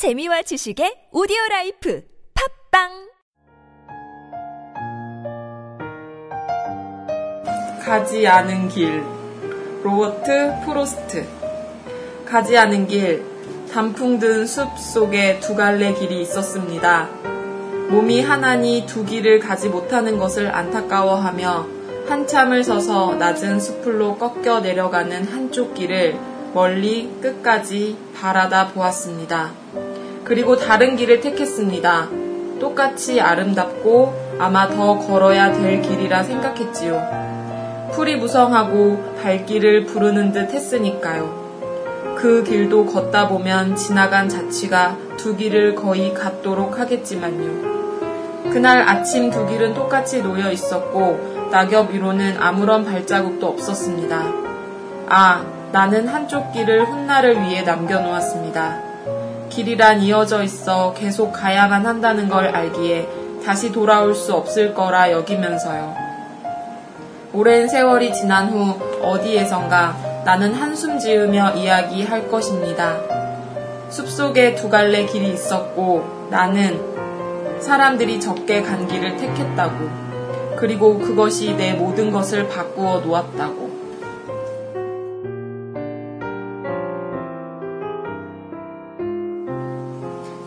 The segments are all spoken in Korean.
재미와 지식의 오디오 라이프 팟빵 가지 않은 길 로버트 프로스트 가지 않은 길 단풍 든 숲 속에 두 갈래 길이 있었습니다. 몸이 하나니 두 길을 가지 못하는 것을 안타까워하며 한참을 서서 낮은 숲으로 꺾여 내려가는 한쪽 길을 멀리 끝까지 바라다 보았습니다. 그리고 다른 길을 택했습니다. 똑같이 아름답고 아마 더 걸어야 될 길이라 생각했지요. 풀이 무성하고 발길을 부르는 듯 했으니까요. 그 길도 걷다 보면 지나간 자취가 두 길을 거의 같도록 하겠지만요. 그날 아침 두 길은 똑같이 놓여 있었고 낙엽 위로는 아무런 발자국도 없었습니다. 아, 나는 한쪽 길을 훗날을 위해 남겨놓았습니다. 길이란 이어져 있어 계속 가야만 한다는 걸 알기에 다시 돌아올 수 없을 거라 여기면서요. 오랜 세월이 지난 후 어디에선가 나는 한숨 지으며 이야기할 것입니다. 숲속에 두 갈래 길이 있었고 나는 사람들이 적게 간 길을 택했다고. 그리고 그것이 내 모든 것을 바꾸어 놓았다고.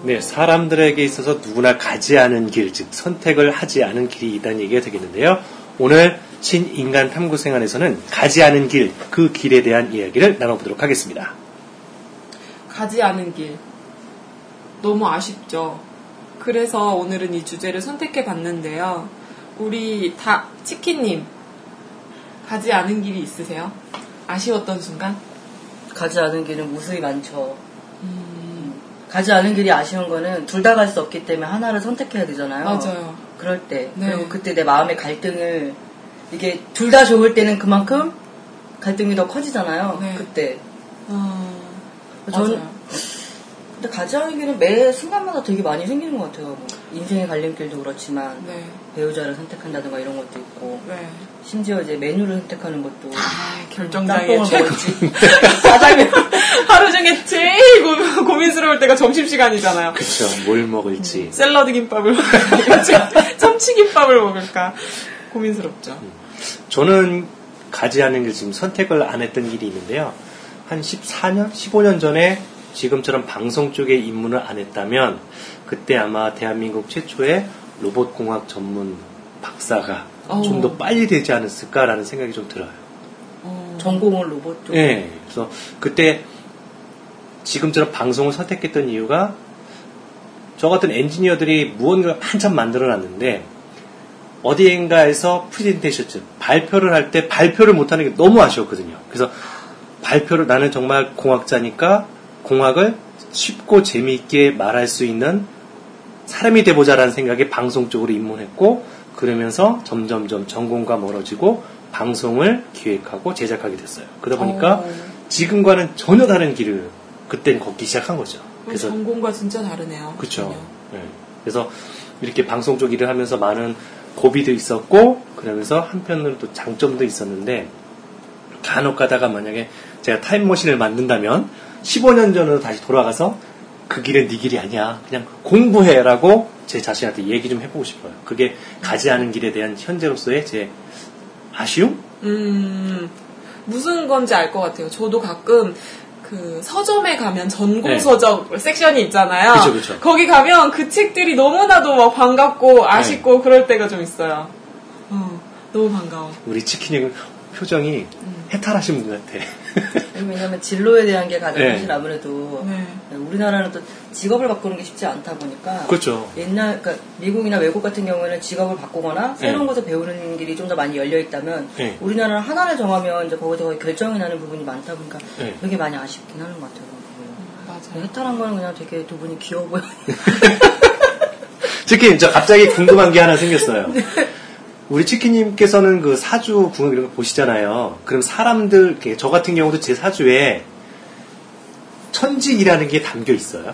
네, 사람들에게 있어서 누구나 가지 않은 길, 즉 선택을 하지 않은 길이 있다는 얘기가 되겠는데요. 오늘 신인간 탐구 생활에서는 가지 않은 길, 그 길에 대한 이야기를 나눠보도록 하겠습니다. 가지 않은 길. 너무 아쉽죠. 그래서 오늘은 이 주제를 선택해 봤는데요. 우리 다, 치킨님, 가지 않은 길이 있으세요? 아쉬웠던 순간? 가지 않은 길은 무수히 많죠. 가지 않은 길이 아쉬운 거는 둘 다 갈 수 없기 때문에 하나를 선택해야 되잖아요. 맞아요. 그럴 때. 네. 그리고 그때 내 마음의 갈등을 이게 둘 다 좋을 때는 그만큼 갈등이 더 커지잖아요. 네. 그때. 어, 저는 맞아요. 근데 가지 않은 길은 매 순간마다 되게 많이 생기는 것 같아요. 뭐 인생의 갈림길도 그렇지만 네, 배우자를 선택한다든가 이런 것도 있고 네. 심지어 이제 메뉴를 선택하는 것도 아, 결정장애 최고. 짜장면 하루 중에 제일 고, 고민스러울 때가 점심시간이잖아요. 그쵸, 뭘 먹을지. 샐러드 김밥을 먹을까, 참치김밥을 먹을까 고민스럽죠. 저는 가지 않은 길, 지금 선택을 안 했던 길이 있는데요. 한 14년, 15년 전에 지금처럼 방송 쪽에 입문을 안 했다면 그때 아마 대한민국 최초의 로봇공학 전문 박사가 어. 좀 더 빨리 되지 않았을까라는 생각이 좀 들어요. 어, 전공을 로봇 쪽 예. 그래서 그때 지금처럼 방송을 선택했던 이유가 저 같은 엔지니어들이 무언가 한참 만들어 놨는데 어디인가에서 프레젠테이션, 즉 발표를 할 때 발표를 못하는 게 너무 아쉬웠거든요. 그래서 발표를 나는 정말 공학자니까 공학을 쉽고 재미있게 말할 수 있는 사람이 돼보자라는 생각에 방송 쪽으로 입문했고 그러면서 점점점 전공과 멀어지고 방송을 기획하고 제작하게 됐어요. 그러다 보니까 어, 지금과는 전혀 다른 길을 그땐 걷기 시작한 거죠. 그럼 그래서 전공과 진짜 다르네요. 그렇죠. 네. 그래서 이렇게 방송 쪽 일을 하면서 많은 고비도 있었고 그러면서 한편으로 또 장점도 있었는데 간혹 가다가 만약에 제가 타임머신을 만든다면 15년 전으로 다시 돌아가서 그 길은 네 길이 아니야. 그냥 공부해라고 제 자신한테 얘기 좀 해보고 싶어요. 그게 가지 않은 길에 대한 현재로서의 제 아쉬움? 음, 무슨 건지 알 것 같아요. 저도 가끔 그 서점에 가면 전공 서적 섹션이 있잖아요. 네. 그쵸, 그쵸. 거기 가면 그 책들이 너무나도 막 반갑고 아쉽고 네. 그럴 때가 좀 있어요. 어, 너무 반가워. 우리 치킨 형 표정이 해탈하신 분 같아. 왜냐면 진로에 대한 게 가장 네. 사실 아무래도 네. 우리나라는 또 직업을 바꾸는 게 쉽지 않다 보니까 그렇죠. 옛날 그러니까 미국이나 외국 같은 경우에는 직업을 바꾸거나 새로운 것을 배우는 길이 좀 더 많이 열려 있다면 네. 우리나라는 하나를 정하면 이제 거기서 거의 결정이 나는 부분이 많다 보니까 네. 되게 많이 아쉽긴 하는 것 같아요. 맞아요. 해탈한 거는 그냥 되게 두 분이 귀여워 보여. 치킨, 저 갑자기 궁금한 게 하나 생겼어요. 우리 치킨님께서는 그 사주 궁합 이런 거 보시잖아요. 그럼 사람들, 저 같은 경우도 제 사주에 천직이라는 게 담겨 있어요.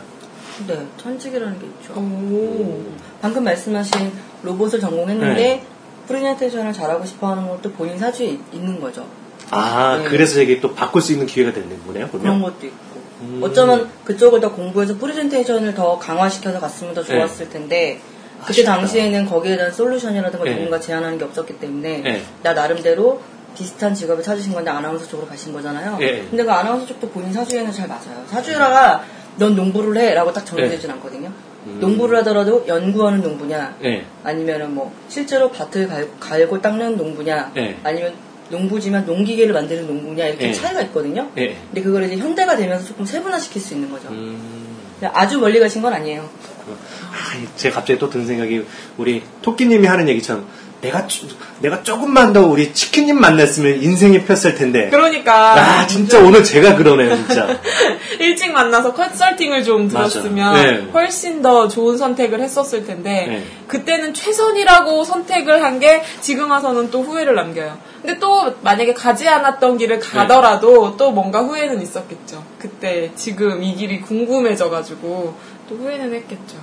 네, 천직이라는 게 있죠. 오. 방금 말씀하신 로봇을 전공했는데 네. 프레젠테이션을 잘하고 싶어하는 것도 본인 사주에 있- 있는 거죠. 아, 네. 그래서 이게 또 바꿀 수 있는 기회가 되는 거네요, 그런 그러면? 것도 있고. 음. 어쩌면 그쪽을 더 공부해서 프레젠테이션을 더 강화시켜서 갔으면 더 좋았을 텐데 그때 네. 아쉽다. 당시에는 거기에 대한 솔루션이라든가 네. 누군가 제안하는 게 없었기 때문에 네. 나 나름대로 비슷한 직업을 찾으신 건데 아나운서 쪽으로 가신 거잖아요. 네. 근데 그 아나운서 쪽도 본인 사주에는 잘 맞아요. 사주라가 넌 농부를 해라고 딱 정해지진 않거든요. 음. 농부를 하더라도 연구하는 농부냐 네. 아니면은 뭐 실제로 밭을 갈, 갈고 닦는 농부냐 네. 아니면 농부지만 농기계를 만드는 농부냐 이렇게 네. 차이가 있거든요. 네. 근데 그걸 이제 현대가 되면서 조금 세분화시킬 수 있는 거죠. 음. 아주 멀리 가신 건 아니에요. 아, 제가 갑자기 또 드는 생각이 우리 토끼님이 하는 얘기처럼 내가 조- 내가 조금만 더 우리 치킨님 만났으면 인생이 폈을 텐데. 그러니까 아 진짜 오늘 제가 그러네요 진짜. 일찍 만나서 컨설팅을 좀. 들었으면 네. 훨씬 더 좋은 선택을 했었을 텐데 네. 그때는 최선이라고 선택을 한 게 지금 와서는 또 후회를 남겨요. 근데 또 만약에 가지 않았던 길을 가더라도 또 뭔가 후회는 있었겠죠. 그때 지금 이 길이 궁금해져가지고 또 후회는 했겠죠.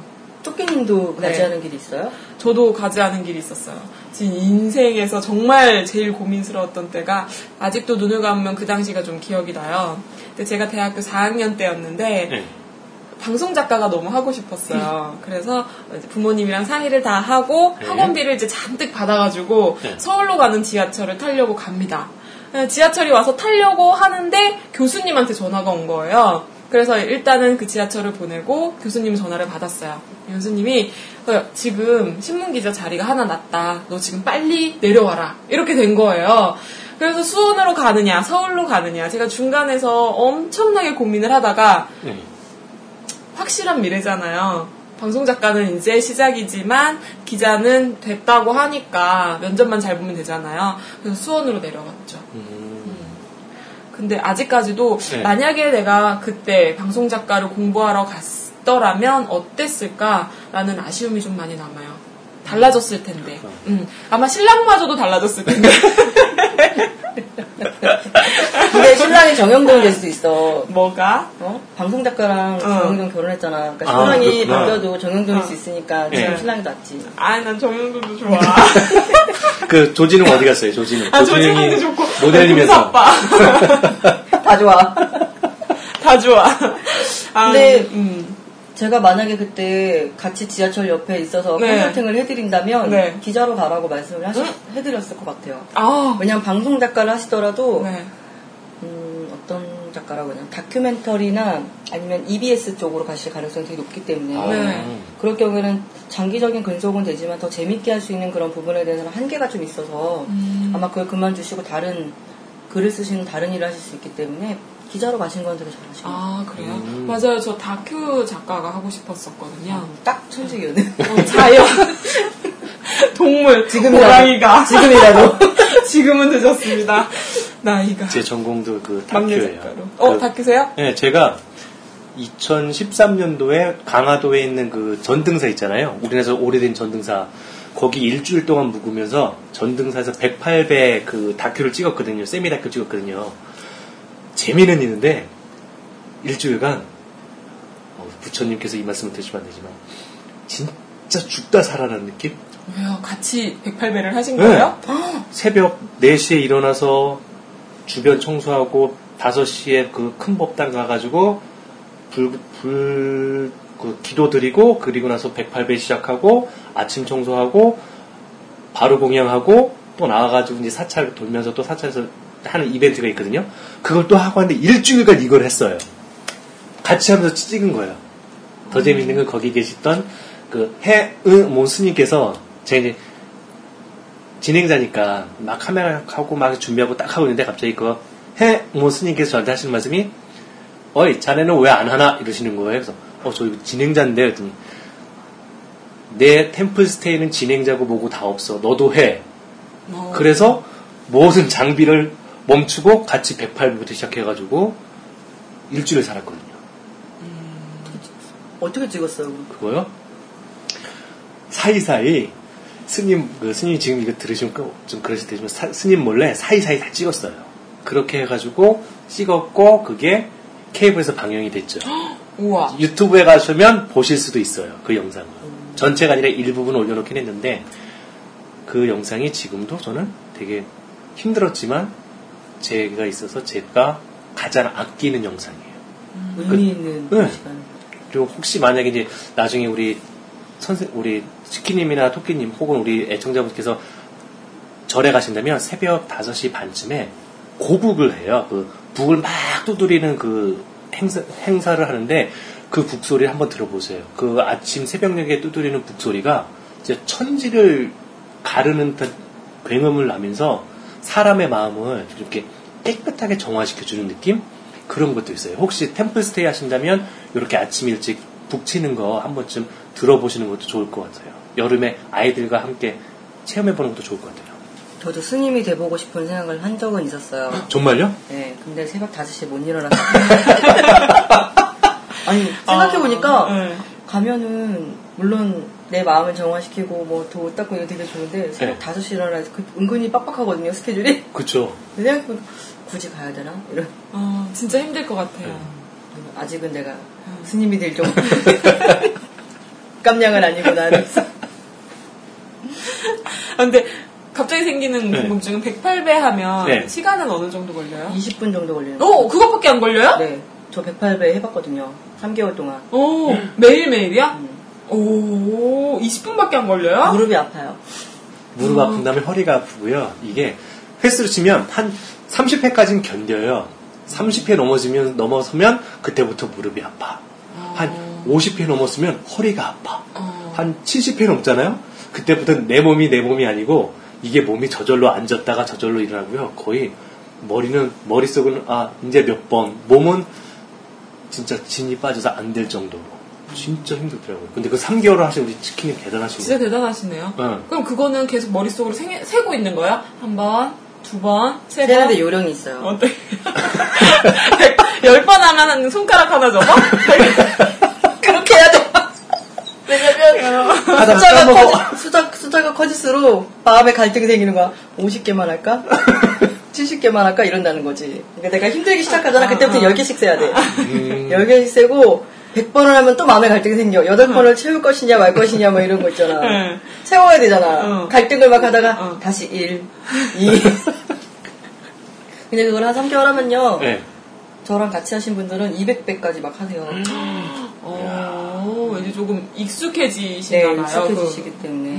토끼님도 네. 가지 않은 길이 있어요? 저도 가지 않은 길이 있었어요. 지금 인생에서 정말 제일 고민스러웠던 때가 아직도 눈을 감으면 그 당시가 좀 기억이 나요. 근데 제가 대학교 4학년 때였는데 네. 방송 작가가 너무 하고 싶었어요. 그래서 이제 부모님이랑 상의를 다 하고 네. 학원비를 이제 잔뜩 받아가지고 네. 서울로 가는 지하철을 타려고 갑니다. 어, 지하철이 와서 타려고 하는데 교수님한테 전화가 온 거예요. 그래서 일단은 그 지하철을 보내고 교수님 전화를 받았어요. 교수님이 어, 지금 신문 기자 자리가 하나 났다. 너 지금 빨리 내려와라. 이렇게 된 거예요. 그래서 수원으로 가느냐, 서울로 가느냐. 제가 중간에서 엄청나게 고민을 하다가 네. 확실한 미래잖아요. 방송 작가는 이제 시작이지만 기자는 됐다고 하니까 면접만 잘 보면 되잖아요. 그래서 수원으로 내려갔죠. 음. 근데 아직까지도 네. 만약에 내가 그때 방송 작가를 공부하러 갔더라면 어땠을까라는 아쉬움이 좀 많이 남아요. 달라졌을 텐데. 그렇구나. 음, 아마 신랑마저도 달라졌을 텐데. 근데 신랑이 정영돈 될 수도 있어. 뭐가? 어? 방송 작가랑 정영돈 결혼했잖아. 그러니까 아, 신랑이 그렇구나. 바뀌어도 정영돈일 어. 수 있으니까 네. 지금 신랑이 낫지. 아, 난 정영돈도 좋아. 그 조진웅 어디 갔어요? 조진웅. 아, 조진웅도 좋고. 모델이면서. 아빠. 다 좋아. 다 좋아. 아, 근데 음. 제가 만약에 그때 같이 지하철 옆에 있어서 네. 컨설팅을 해드린다면 네. 기자로 가라고 말씀을 하시, 해드렸을 것 같아요. 아, 왜냐면 방송 작가를 하시더라도 네. 음, 어떤 작가라고 하냐 다큐멘터리나 아니면 EBS 쪽으로 가실 가능성이 되게 높기 때문에 아. 네. 그럴 경우에는 장기적인 근속은 되지만 더 재밌게 할 수 있는 그런 부분에 대해서는 한계가 좀 있어서 음. 아마 그걸 그만두시고 다른 글을 쓰시는 다른 일을 하실 수 있기 때문에 기자로 가신 건 되게 같아요. 아, 그래요? 음. 맞아요. 저 다큐 작가가 하고 싶었었거든요. 딱 천직이었네. 어, 자연. 동물. 지금이라도. 고양이가. 지금이라도. 지금은 늦었습니다. 나이가. 제 전공도 그 다큐예요. 작가로. 어, 그- 다큐세요? 네, 제가 2013년도에 강화도에 있는 그 전등사 있잖아요. 우리나라에서 오래된 전등사. 거기 일주일 동안 묵으면서 전등사에서 108배 그 다큐를 찍었거든요. 세미 다큐 찍었거든요. 재미는 있는데 일주일간 어, 부처님께서 이 말씀을 드시면 안 되지만 진짜 죽다 살아라는 느낌? 왜요? 같이 108배를 하신 네. 거예요? 새벽 4시에 일어나서 주변 청소하고 5시에 그 큰 법당 가가지고 불, 불, 그 기도 드리고 그리고 나서 108배 시작하고 아침 청소하고 바로 공양하고 또 나와가지고 이제 사찰 돌면서 또 사찰에서 하는 이벤트가 있거든요. 그걸 또 하고 하는데 일주일간 이걸 했어요. 같이 하면서 찍은 거예요. 더 재밌는 건 거기 계시던 그 해은 모 스님께서 제가 이제 진행자니까 막 카메라 하고 막 준비하고 딱 하고 있는데 갑자기 그거 해모 스님께서 저한테 하시는 말씀이 어이 자네는 왜 안 하나 이러시는 거예요. 그래서 어저 이거 진행자인데 그랬더니 내 템플 스테이는 진행자고 뭐고 다 없어. 너도 해. 어. 그래서 모든 장비를 멈추고 같이 108부터 시작해가지고 일주일 살았거든요. 어떻게 찍었어요? 그거요? 사이사이 스님 그 스님 지금 이거 들으시면 그- 좀 그러실 테지만 사- 스님 몰래 사이사이 다 찍었어요. 그렇게 해가지고 찍었고 그게 케이블에서 방영이 됐죠. 우와. 유튜브에 가시면 보실 수도 있어요. 그 영상을. 전체가 아니라 일부분 올려놓긴 했는데 그 영상이 지금도 저는 되게 힘들었지만 제가 있어서 제가 가장 아끼는 영상이에요. 의미 있는 네. 시간. 그리고 혹시 만약에 이제 나중에 우리 선생 우리 치키님이나 토끼님 혹은 우리 애청자분께서 절에 가신다면 새벽 5시 반쯤에 고북을 해요. 그 북을 막 두드리는 그 행사, 행사를 하는데 그 북소리를 한번 들어보세요. 그 아침 새벽녘에 두드리는 북소리가 이제 천지를 가르는 듯 굉음을 나면서 사람의 마음을 이렇게 깨끗하게 정화시켜주는 느낌? 그런 것도 있어요. 혹시 템플 스테이 하신다면 이렇게 아침 일찍 북치는 거 한 번쯤 들어보시는 것도 좋을 것 같아요. 여름에 아이들과 함께 체험해보는 것도 좋을 것 같아요. 저도 스님이 돼보고 싶은 생각을 한 적은 있었어요. 정말요? 네, 근데 새벽 5시에 못 일어났어요. 아니, 생각해보니까 아, 네. 가면은, 물론 내 마음을 정화시키고 뭐도 닦고 이거 되게 좋은데 새벽 네. 5시에 일어나서 그 은근히 빡빡하거든요, 스케줄이. 그쵸. 생각해보면 굳이 가야 되나? 이런. 아, 진짜 힘들 것 같아요. 아직은 내가 스님이 될 정도. 깜냥은 아니고 나는. 아, 근데 갑자기 생기는 네. 궁금증은 108배 하면 네. 시간은 어느 정도 걸려요? 20분 정도 걸리는. 오, 그것밖에 안 걸려요? 네. 저 108배 해봤거든요. 3개월 동안. 오, 매일매일이야? 음. 오, 20분밖에 안 걸려요? 무릎이 아파요. 무릎 아픈 다음에 허리가 아프고요. 이게 횟수로 치면 한 30회까지는 견뎌요. 30회 넘어지면, 넘어서면 그때부터 무릎이 아파. 한 50회 넘었으면 허리가 아파. 어. 한 70회 넘잖아요? 그때부터 내 몸이 내 몸이 아니고 이게 몸이 저절로 앉았다가 저절로 일어나고요. 거의 머리는, 머릿속은 아, 이제 몇 번. 몸은 진짜 진이 빠져서 안 될 정도로. 진짜 힘들더라고요. 근데 그 3개월을 하신 우리 치킨이 대단하신 진짜 거예요. 대단하시네요. 응. 그럼 그거는 계속 머릿속으로 세, 세고 있는 거야? 한 번, 두 번, 세 번? 세는데 요령이 있어요. 어때? 열 번 하면 한 손가락 하나 접어? 그렇게 해야 돼. 왜냐면 숫자가. 커지, 숫자, 숫자가 커질수록 마음에 갈등이 생기는 거야. 50개만 할까? 70개만 할까? 이런다는 거지. 그러니까 내가 힘들기 시작하잖아. 그때부터 10개씩 세야 돼. 음. 10개씩 세고 100번을 하면 또 마음에 갈등이 생겨. 8번을 채울 것이냐 말 것이냐 뭐 이런 거 있잖아. 응. 세워야 되잖아. 응. 갈등을 막 하다가 응. 다시 1, 2. 근데 그걸 한 3개월 하면요. 네. 저랑 같이 하신 분들은 200배까지 막 하세요. 어, 이제 조금 네, 익숙해지시나 봐요. 익숙해지시기 때문에. 그,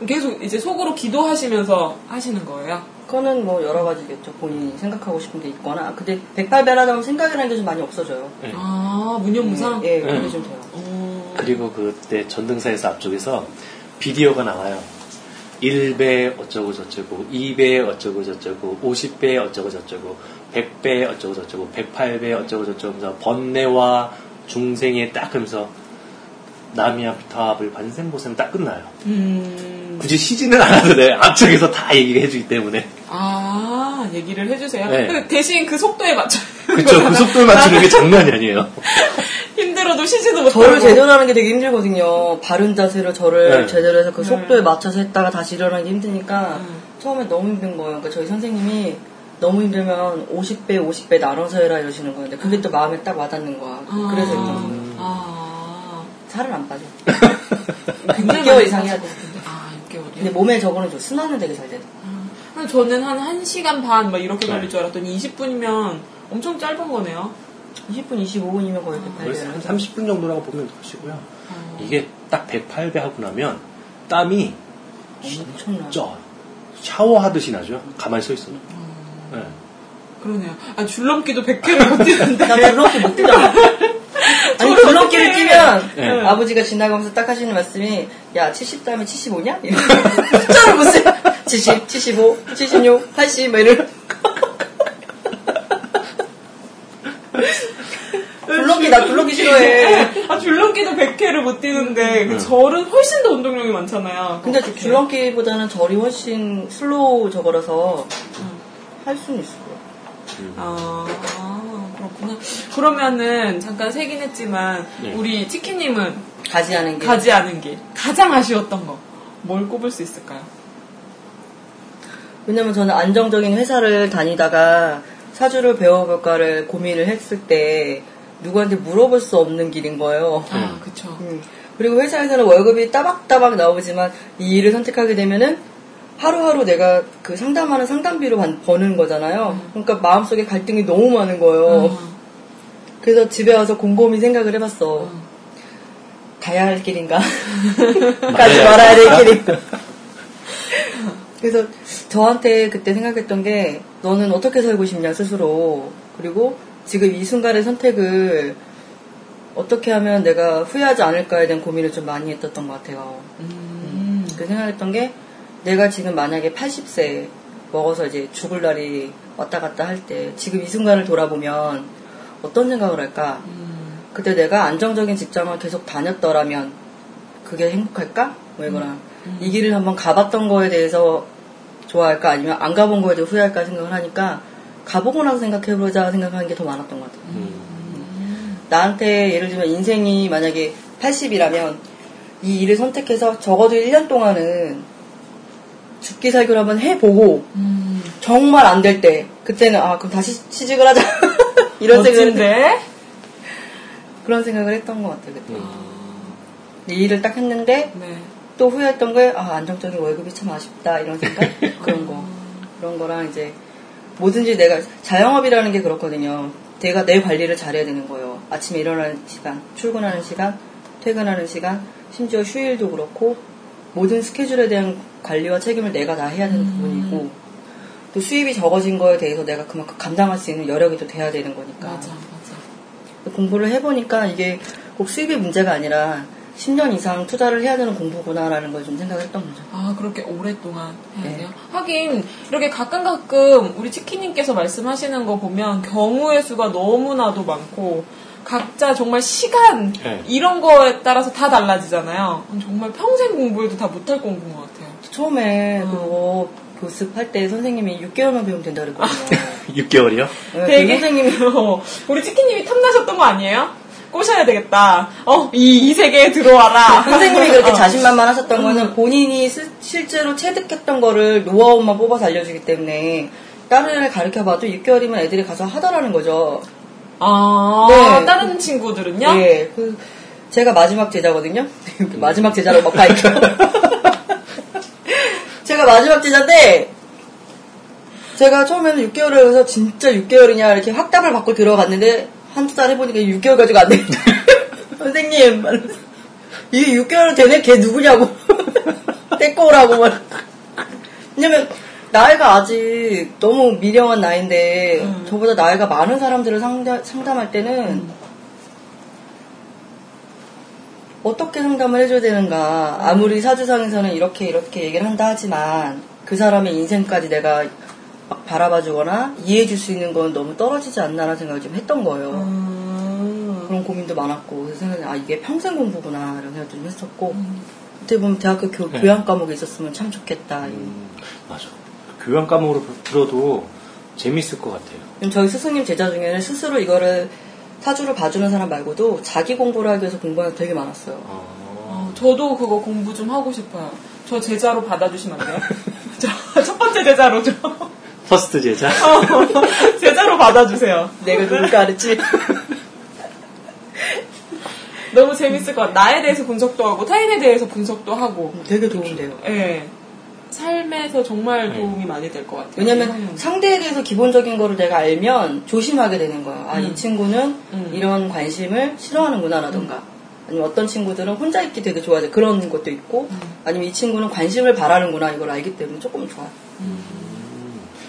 음, 계속 이제 속으로 기도하시면서 하시는 거예요? 그거는 뭐 여러 가지겠죠. 본인이 생각하고 싶은 게 있거나. 근데 108배를 하다 보면 생각이라는 게 좀 많이 없어져요. 네. 아, 무념무상? 예, 그게 네. 좀 돼요. 어. 그리고 그때 전등사에서 앞쪽에서 비디오가 나와요. 1배 어쩌고 저쩌고, 2배 어쩌고 저쩌고, 50배 어쩌고 저쩌고, 100배 어쩌고 저쩌고, 108배 어쩌고 저쩌고, 번뇌와 중생에 딱 하면서 남이야 부타합을 반생보셈 딱 끝나요. 음. 굳이 시지는 않아도 돼. 앞쪽에서 다 얘기해 주기 때문에. 아, 얘기를 해주세요. 네. 그 대신 그 속도에 맞춰. 그쵸. 그 속도에 맞추는 게 장난이 아니에요. 힘들어도 쉬지도 못하고. 저를 제대로 하는 게 되게 힘들거든요. 바른 자세로 저를 네. 제대로 해서 그 네. 속도에 맞춰서 했다가 다시 일어나는 게 힘드니까 음. 처음에 너무 힘든 거예요. 그러니까 저희 선생님이 너무 힘들면 50배, 50배 나눠서 해라 이러시는 거예요. 근데 그게 또 마음에 딱 와닿는 거야. 아. 그래서 힘든 거예요. 아. 살은 안 빠져. 굉장히 6개월 많이 이상 해야 돼. 아, 6개월이요? 근데 몸에 저거는 좀 순환은 되게 잘 돼. 아, 저는 한 1시간 반 막 이렇게 네. 걸릴 줄 알았더니 20분이면 엄청 짧은 거네요. 20분, 25분이면 거의 그래서 108배를 한 하죠. 30분 정도라고 보면 되시고요. 어. 이게 딱 108배 하고 나면 땀이 엄청나. 쪄. 샤워하듯이 나죠. 가만히 서 있어도. 네. 그러네요. 아, 줄넘기도 100회를 못 뛰는데. 나 줄넘기 못 뛰잖아. 아니, 어떡해. 뛰면 네. 아버지가 지나가면서 딱 하시는 말씀이 야, 70 다음에 75냐? 숫자를 보세요. 70, 75, 76, 80, 막 이런. 줄넘기, 나 줄넘기 싫어해. 아, 줄넘기도 100회를 못 뛰는데, 그 음. 절은 훨씬 더 운동량이 많잖아요. 근데 어떡해. 줄넘기보다는 절이 훨씬 slow 저거라서 할 수는 있어요. 아, 그렇구나. 그러면은, 잠깐 세긴 했지만, 네. 우리 치킨님은 가지 않은 게. 가지 않은 길. 가장 아쉬웠던 거. 뭘 꼽을 수 있을까요? 왜냐면 저는 안정적인 회사를 다니다가 사주를 배워볼까를 고민을 했을 때 누구한테 물어볼 수 없는 길인 거예요. 아, 그쵸. 음. 그리고 회사에서는 월급이 따박따박 나오지만 이 일을 선택하게 되면은 하루하루 내가 그 상담하는 상담비로 반- 버는 거잖아요. 그러니까 마음속에 갈등이 너무 많은 거예요. 아, 그래서 집에 와서 곰곰이 생각을 해봤어. 가야 할 길인가? 가지 말아야 될 길인가? 그래서 저한테 그때 생각했던 게 너는 어떻게 살고 싶냐 스스로 그리고 지금 이 순간의 선택을 어떻게 하면 내가 후회하지 않을까에 대한 고민을 좀 많이 했었던 것 같아요. 음. 그 생각했던 게 내가 지금 만약에 80세 먹어서 이제 죽을 날이 왔다 갔다 할 때 지금 이 순간을 돌아보면 어떤 생각을 할까? 음. 그때 내가 안정적인 직장을 계속 다녔더라면 그게 행복할까? 뭐 이거나 이 길을 한번 가봤던 거에 대해서 좋아할까? 아니면 안 가본 거에 대해 후회할까 생각을 하니까 가보고 나서 생각해보자 생각하는 게 더 많았던 것 같아요. 음. 나한테 예를 들면 인생이 만약에 80이라면 이 일을 선택해서 적어도 1년 동안은 죽기 살기를 한번 해보고 음. 정말 안 될 때 그때는 아 그럼 다시 취직을 하자 이런 생각을? 그런 생각을 했던 것 같아요 그때 음. 이 일을 딱 했는데 네. 또 후회했던 게 아 안정적인 월급이 참 아쉽다 이런 생각 그런 거 그런 거랑 이제 뭐든지 내가 자영업이라는 게 그렇거든요 내가 내 관리를 잘해야 되는 거예요 아침에 일어나는 시간 출근하는 시간 퇴근하는 시간 심지어 휴일도 그렇고 모든 스케줄에 대한 관리와 책임을 내가 다 해야 되는 부분이고 또 수입이 적어진 거에 대해서 내가 그만큼 감당할 수 있는 여력이 또 돼야 되는 거니까 맞아, 맞아. 공부를 해보니까 이게 꼭 수입의 문제가 아니라 10년 이상 투자를 해야 되는 공부구나라는 걸 좀 생각을 했던 거죠. 아, 그렇게 오랫동안 해야 네. 돼요? 하긴, 이렇게 가끔 가끔 우리 치키님께서 말씀하시는 거 보면 경우의 수가 너무나도 많고, 각자 정말 시간, 네. 이런 거에 따라서 다 달라지잖아요. 정말 평생 공부해도 다 못할 공부인 것 같아요. 처음에 어. 그거 교습할 때 선생님이 6개월만 배우면 된다 그랬거든요. 6개월이요? 네, 그 되게 선생님이 우리 치키님이 탐나셨던 거 아니에요? 꼬셔야 되겠다. 어, 이, 이 세계에 들어와라. 선생님이 그렇게 어. 자신만만 하셨던 거는 본인이 스- 실제로 체득했던 거를 노하우만 뽑아서 알려주기 때문에 다른 애를 가르쳐봐도 6개월이면 애들이 가서 하더라는 거죠. 아, 네. 다른 친구들은요? 예, 그 제가 마지막 제자거든요. 마지막 제자로 막 밝혀. 제가 마지막 제자인데 제가 처음에는 6개월을 해서 진짜 6개월이냐 이렇게 확답을 받고 들어갔는데 한두 달 해보니까 6개월 가지고 안 돼. 선생님, 이게 6개월은 되네? 걔 누구냐고. 데리고 오라고. 말. 왜냐면 나이가 아직 너무 미령한 나이인데 음. 저보다 나이가 많은 사람들을 상담, 상담할 때는 어떻게 상담을 해줘야 되는가. 아무리 사주상에서는 이렇게 이렇게 얘기를 한다 하지만 그 사람의 인생까지 내가 막 바라봐주거나 이해해줄 수 있는 건 너무 떨어지지 않나라는 생각을 좀 했던 거예요. 음. 그런 고민도 많았고 그래서 생각해 아 이게 평생 공부구나 이런 생각도 좀 했었고 그때 보면 대학교 교, 네. 교양 과목이 있었으면 참 좋겠다. 음, 맞아. 교양 과목으로 들어도 재밌을 것 같아요. 그럼 저희 스승님 제자 중에는 스스로 이거를 사주를 봐주는 사람 말고도 자기 공부를 하기 위해서 공부하는 게 되게 많았어요. 어, 어, 저도 그거 공부 좀 하고 싶어요. 저 제자로 받아주시면 안 돼요? 저 첫 번째 제자로 좀. first 제자. 제자로 받아주세요. 내가 누굴 가르치? 너무 재밌을 것 같아요. 나에 대해서 분석도 하고, 타인에 대해서 분석도 하고. 되게 도움돼요. 예. 삶에서 정말 네. 도움이 많이 될 것 같아요. 왜냐면 음. 상대에 대해서 기본적인 거를 내가 알면 조심하게 되는 거야. 아, 이 친구는 음. 이런 관심을 싫어하는구나라던가. 아니면 어떤 친구들은 혼자 있기 되게 좋아하죠. 그런 것도 있고. 음. 아니면 이 친구는 관심을 바라는구나. 이걸 알기 때문에 조금 좋아요.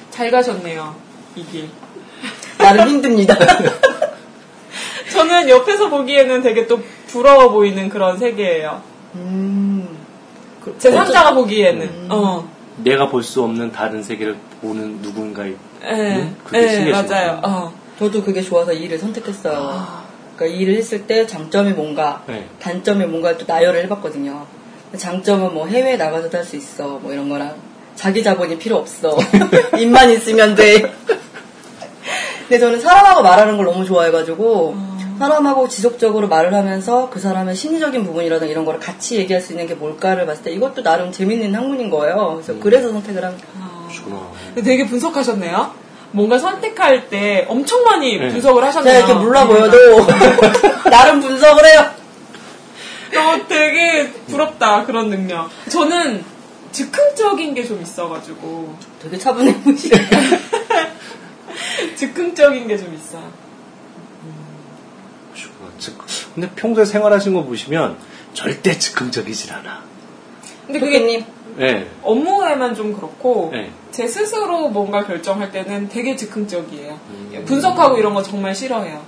잘 가셨네요. 이 길. 나름 힘듭니다. 저는 옆에서 보기에는 되게 또 부러워 보이는 그런 세계예요. 음. 그- 제 3자가 보기에는. 음. 어. 내가 볼 수 없는 다른 세계를 보는 누군가의 예. 음, 그게 예, 신기하시네요. 맞아요. 어. 저도 그게 좋아서 이 일을 선택했어요. 아. 그러니까 이 일을 했을 때 장점이 뭔가, 네. 단점이 뭔가 또 나열을 해봤거든요. 장점은 뭐 해외에 나가서도 할 수 있어, 뭐 이런 거랑 자기 자본이 필요 없어, 입만 있으면 돼. 근데 저는 사람하고 말하는 걸 너무 좋아해가지고 사람하고 지속적으로 말을 하면서 그 사람의 심리적인 부분이라든가 이런 거를 같이 얘기할 수 있는 게 뭘까를 봤을 때 이것도 나름 재밌는 학문인 거예요. 그래서 그래서 선택을 한. 그러시구나. 근데 되게 분석하셨네요. 뭔가 선택할 때 엄청 많이 네. 분석을 하셨네요. 제가 이렇게 몰라 보여도 나름 분석을 해요. 어, 되게 부럽다 그런 능력. 저는 즉흥적인 게 좀 있어가지고 되게 차분해 보이시. 즉흥적인 게 좀 있어요. 근데 평소에 생활하신 거 보시면 절대 즉흥적이질 않아. 근데 그게 교수님 네. 업무에만 좀 그렇고 네. 제 스스로 뭔가 결정할 때는 되게 즉흥적이에요. 음. 분석하고 이런 거 정말 싫어해요.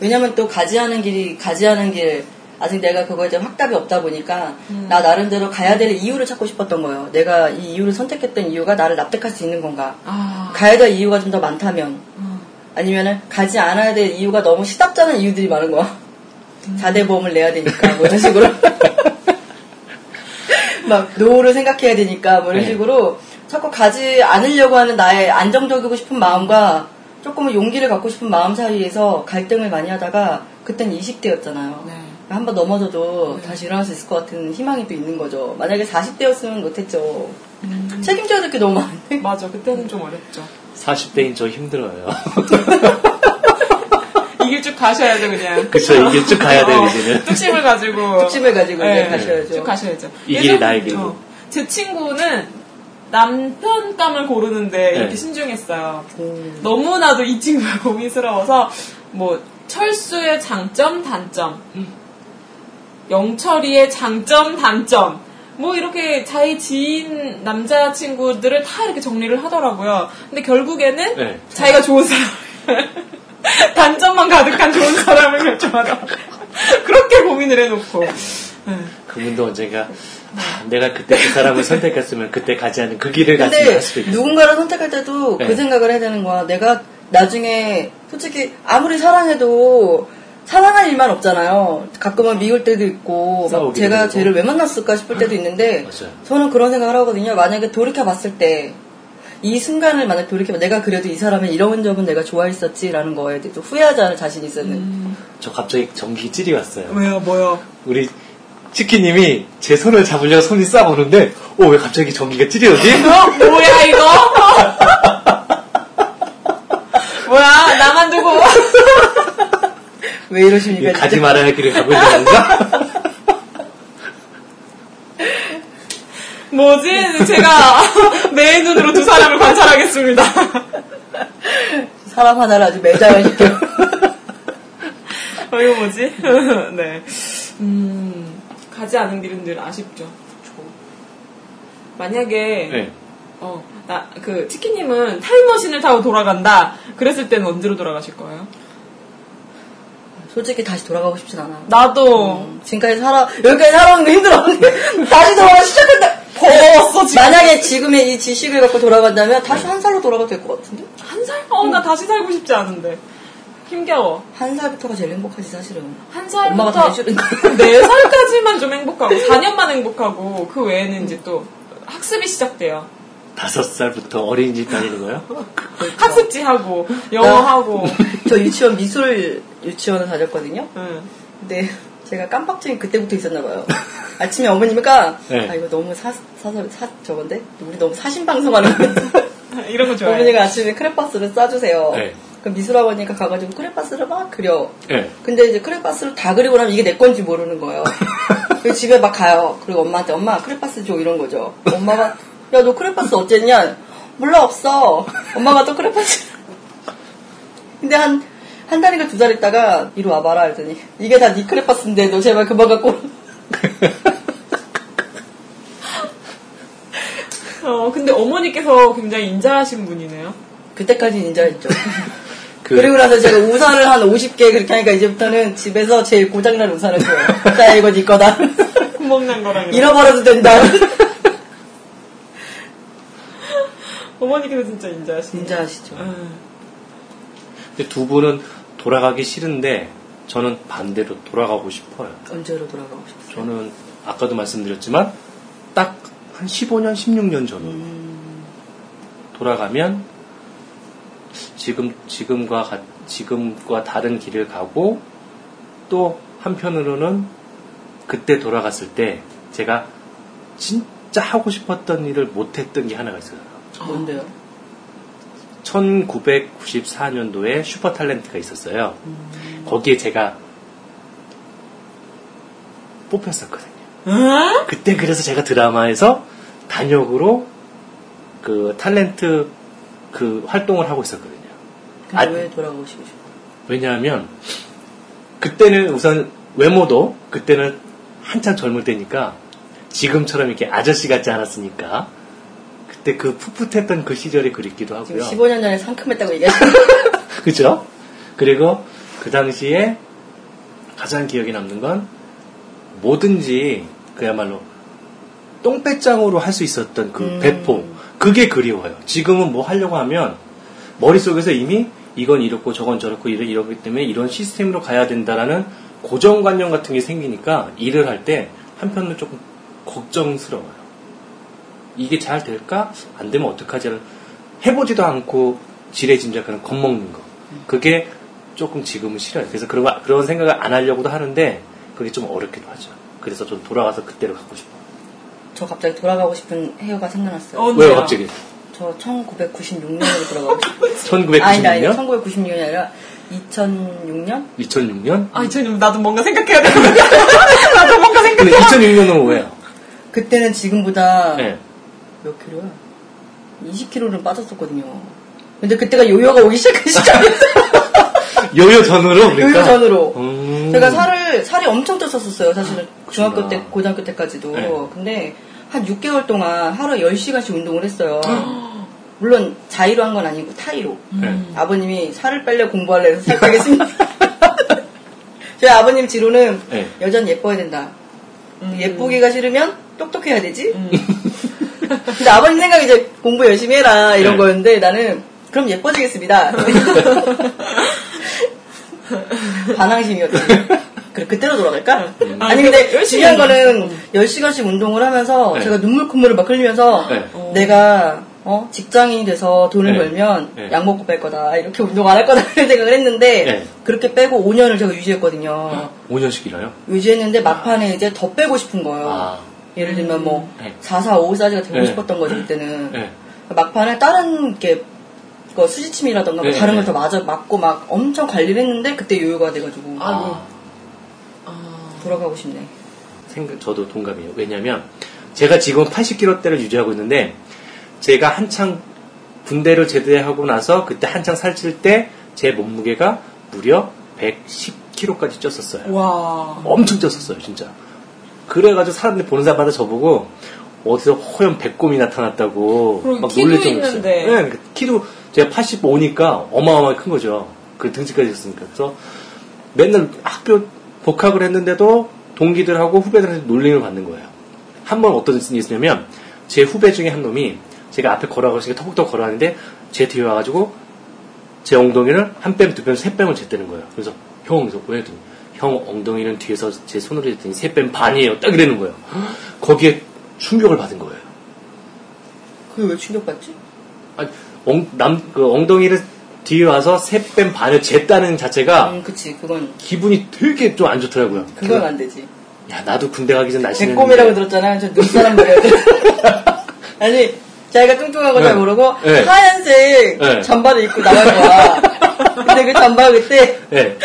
왜냐면 또 가지하는 길이 가지하는 길 아직 내가 그거에 대한 확답이 없다 보니까 음. 나 나름대로 가야 될 이유를 찾고 싶었던 거예요. 내가 이 이유를 선택했던 이유가 나를 납득할 수 있는 건가? 아, 가야 될 이유가 좀 더 많다면 음. 아니면은 가지 않아야 될 이유가 너무 시답잖은 이유들이 많은 거야. 음. 자대보험을 내야 되니까 뭐 이런 식으로 막 노후를 생각해야 되니까 뭐 이런 네. 식으로 자꾸 가지 않으려고 하는 나의 안정적이고 싶은 마음과 조금은 용기를 갖고 싶은 마음 사이에서 갈등을 많이 하다가 그땐 20대였잖아요. 네. 한번 넘어져도 네. 다시 일어날 수 있을 것 같은 희망이 또 있는 거죠. 만약에 40대였으면 못했죠. 음. 책임져야 될 게 너무 많은데. 맞아, 그때는 좀 어렵죠. 40대인 저 힘들어요. 이길 쭉 가셔야죠, 그냥. 그쵸, 이게 쭉 가야 돼요, 어, 이제는. 뚝심을 가지고. 뚝심을 가지고 이제 네, 가셔야죠. 쭉 가셔야죠. 이 길이 나의 길로. 어, 제 친구는 남편감을 고르는데 이렇게 네. 신중했어요. 음. 너무나도 이 친구가 고민스러워서 뭐 철수의 장점 단점 영철이의 장점 단점 뭐 이렇게 자기 지인 남자 친구들을 다 이렇게 정리를 하더라고요. 근데 결국에는 네. 자기가 좋은 사람 단점만 가득한 좋은 사람을 결정하더라고요. 그렇게 고민을 해놓고 네. 그분도 언젠가 아, 내가 그때 그 사람을 선택했으면 그때 가지 않은 그 길을 갔으면 근데 할 수도 있겠어. 누군가를 선택할 때도 네. 그 생각을 해야 되는 거야. 내가 나중에 솔직히 아무리 사랑해도 사랑할 일만 없잖아요. 가끔은 미울 때도 있고 제가 하고. 쟤를 왜 만났을까 싶을 때도 있는데 맞아요. 저는 그런 생각을 하거든요. 만약에 돌이켜 봤을 때 이 순간을 만약 돌이켜 내가 그래도 이 사람을 이런 점은 내가 좋아했었지라는 거에 대해서 후회하지 않을 자신이 있었는. 저 갑자기 전기 찔이 왔어요. 왜요 뭐요 우리 치키님이 제 손을 잡으려고 손이 싹 오는데, 어, 왜 갑자기 전기가 오지? 어, 뭐야 이거 뭐야 나만 두고 왜 이러십니까? 가지 진짜? 말아야 할 길을 가고 있는 건가? 뭐지? 제가 내 눈으로 두 사람을 관찰하겠습니다. 사람 하나를 아주 매장을 시켜. 어, 이거 뭐지? 네. 음, 가지 않은 길은 늘 아쉽죠. 만약에, 네. 어, 나, 그, 치키님은 타임머신을 타고 돌아간다. 그랬을 때는 언제로 돌아가실 거예요? 솔직히 다시 돌아가고 싶진 않아. 나도, 음, 지금까지 살아 여기까지 살아오는 거 힘들었는데 다시 돌아가 시작한다. 더웠어, 지금. 만약에 지금의 이 지식을 갖고 돌아간다면 다시 한 살로 돌아가도 될 것 같은데? 한 살? 어, 나 다시 살고 싶지 않은데. 힘겨워. 한 살부터가 제일 행복하지 사실은. 한 살부터 엄마가 다 해주는 거. 네 살까지만 좀 행복하고 4년만 행복하고 그 외에는 이제 또 학습이 시작돼요. 다섯 살부터 어린이집 다니는 거예요? 학습지 하고 영어 하고. 저 유치원 미술 유치원을 다녔거든요. 응. 근데 제가 깜빡증이 그때부터 있었나 봐요. 아침에 어머니가 네. 아 이거 너무 사, 사서 사 저건데 우리 너무 사신 방송하는 거. 이런 거 좋아해. 어머니가 아침에 크레파스를 싸주세요. 네. 그럼 미술학원이니까 가가지고 크레파스를 막 그려. 네. 근데 이제 크레파스를 다 그리고 나면 이게 내 건지 모르는 거예요. 그래서 집에 막 가요. 그리고 엄마한테 엄마 크레파스 줘 이런 거죠. 엄마가 야 너 크레파스 어쨌냐? 몰라 없어. 엄마가 또 크레파스. 근데 한 한 달인가 두 달 있다가 이리 와봐라 했더니 이게 다네 크레파스인데 너 제발 그만 갖고 와. 어, 근데 어머니께서 굉장히 인자하신 분이네요. 그때까지 인자했죠. 그, 그리고 나서 제가 우산을 한 50개 그렇게 하니까 이제부터는 집에서 제일 고장난 우산을 줘요. 자 이거 네 거다. 구멍난 거랑. 잃어버려도 된다. 어머니께서 진짜. 인자하시죠. 응. 근데 두 분은 돌아가기 싫은데, 저는 반대로 돌아가고 싶어요. 언제로 돌아가고 싶어요? 저는 아까도 말씀드렸지만, 딱 한 15년, 16년 전 음, 돌아가면, 지금, 지금과, 같- 지금과 다른 길을 가고, 또 한편으로는 그때 돌아갔을 때 제가 진짜 하고 싶었던 일을 못했던 게 하나가 있어요. 뭔데요? 1994년도에 슈퍼 탤런트가 있었어요. 거기에 제가 뽑혔었거든요. 응? 그때 그래서 제가 드라마에서 단역으로 그 탤런트 그 활동을 하고 있었거든요. 근데 아, 왜 돌아가고 싶으셔? 왜냐하면 그때는 우선 외모도 그때는 한참 젊을 때니까 지금처럼 이렇게 아저씨 같지 않았으니까 그때 그 풋풋했던 그 시절이 그립기도 하고요. 15년 전에 상큼했다고 얘기하시는 그죠? 그리고 그 당시에 가장 기억에 남는 건 뭐든지 그야말로 똥배짱으로 할 수 있었던 그 음. 배포. 그게 그리워요. 지금은 뭐 하려고 하면 머릿속에서 이미 이건 이렇고 저건 저렇고 이래 이러기 때문에 이런 시스템으로 가야 된다라는 고정관념 같은 게 생기니까 일을 할 때 한편으로 조금 걱정스러워요. 이게 잘 될까? 안 되면 어떡하지? 해보지도 않고 지레짐작하는 겁먹는 거. 그게 조금 지금은 싫어요. 그래서 그런, 거- 그런 생각을 안 하려고도 하는데 그게 좀 어렵기도 하죠. 그래서 좀 돌아가서 그때로 가고 싶어요. 저 갑자기 돌아가고 싶은 해요가 생각났어요. 어, 왜요? 갑자기? 저 1996년으로 돌아가고 싶어요. 1996년? 아니, 아니, 1996년이 아니라 2006년? 2006년? 아, 저는 나도 뭔가 생각해야 되는데. 나도 뭔가 생각. 근데 2006년은 왜요? 그때는 지금보다 네. 몇 킬로야? 20킬로는 빠졌었거든요. 근데 그때가 요요가 오기 시작한 시점이었어요. 요요 전으로? 그러니까? 요요 전으로. 음. 제가 살을, 살이 엄청 쪘었어요. 사실은 중학교 그렇구나. 때, 고등학교 때까지도. 네. 근데 한 6개월 동안 하루 10시간씩 운동을 했어요. 물론 자의로 한 건 아니고 타의로. 네. 아버님이 살을 빼려 공부할래 해서 살 빼겠습니다. 저희 아버님 지로는 네. 여자는 예뻐야 된다. 음. 예쁘기가 싫으면 똑똑해야 되지. 근데 아버님 생각이 이제 공부 열심히 해라 이런 네. 거였는데 나는 그럼 예뻐지겠습니다. 반항심이었죠. 그래 그때로 돌아갈까? 아니 근데 열심히 중요한 거는 운동. 10시간씩 운동을 하면서 네. 제가 눈물 콧물을 막 흘리면서 네. 내가 어, 직장인이 돼서 돈을 네. 벌면 네. 약 먹고 뺄 거다. 이렇게 운동 안 할 거다. 이런 생각을 했는데 네. 그렇게 빼고 5년을 제가 유지했거든요. 5년씩 일어요? 유지했는데 막판에 이제 더 빼고 싶은 거예요. 아. 예를 들면 뭐 네. 4, 4, 5 사이즈가 되고 네. 싶었던 거죠 그때는. 네. 막판에 다른 게 그 수지침이라던가 뭐 네, 다른 네. 걸더 맞아 맞고 막 엄청 관리를 했는데 그때 요요가 돼가지고. 아. 아. 돌아가고 싶네. 생각, 저도 동감이에요. 왜냐면, 제가 지금 80kg대를 유지하고 있는데, 제가 한창 군대를 제대하고 나서, 그때 한창 살찔 때, 제 몸무게가 무려 110kg까지 쪘었어요. 와. 엄청 쪘었어요, 진짜. 그래가지고 사람들이 보는 사람마다 저보고, 어디서 허연 배꼽이 나타났다고, 막 놀랄 정도였어요. 네, 그 키도 제가 85니까 어마어마하게 큰 거죠. 그 등치까지 있었으니까. 그래서 맨날 학교 복학을 했는데도 동기들하고 후배들한테 놀림을 받는 거예요. 한 번 어떤 일이 있었냐면 제 후배 중에 한 놈이 제가 앞에 걸어가고 있으니까 터벅터벅 걸어가는데 제 뒤에 와가지고 제 엉덩이를 한 뺨, 두 뺨, 세 뺨을 쟀다는 거예요. 그래서 형, 그래서 왜 했더니 형 엉덩이는 뒤에서 제 손으로 쟀더니 세 뺨 반이에요. 딱 이러는 거예요. 거기에 충격을 받은 거예요. 그게 왜 충격받지? 아니, 엉, 남, 그 엉덩이를 뒤에 와서 세 뺨 반을 쟀다는 자체가 음, 그치 그건 기분이 되게 좀 안 좋더라고요. 그건 안 되지. 야, 나도 군대 가기 전 날씬했는데. 배꼽이라고 들었잖아요. 저 눈사람 말이야. 아니 자기가 뚱뚱한 거잘 네. 모르고 네. 하얀색 네. 잠바를 입고 나간 거야. 근데 그 잠바가 그때 네.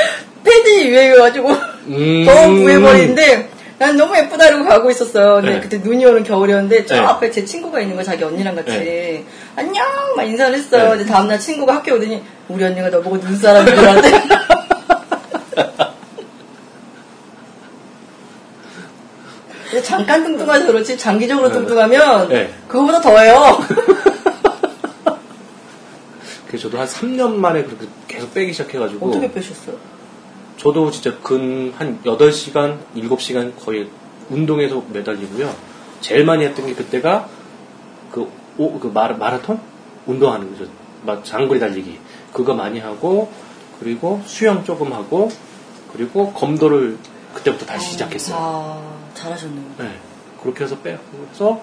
패딩이 유행해가지고 음. 너무 부해버리는데 난 너무 예쁘다 이러고 가고 있었어요. 근데 네. 그때 눈이 오는 겨울이었는데 저 네. 앞에 제 친구가 있는 거야 자기 언니랑 같이 네. 안녕 막 인사를 했어요. 네. 근데 다음날 친구가 학교 오더니 우리 언니가 너보고 눈사람인 줄 알았대. 잠깐 뚱뚱해서 그렇지 장기적으로 네. 뚱뚱하면 네. 그거보다 더해요. 그래서 저도 한 3년 만에 그렇게 계속 빼기 시작해가지고. 어떻게 빼셨어요? 저도 진짜 근 한 8시간, 7시간 거의 운동에서 매달리고요. 제일 많이 했던 게 그때가 그, 오, 그 마라, 마라톤? 운동하는 거죠. 막 장거리 달리기. 그거 많이 하고, 그리고 수영 조금 하고, 그리고 검도를 그때부터 다시 시작했어요. 아 잘하셨네요. 네. 그렇게 해서 빼서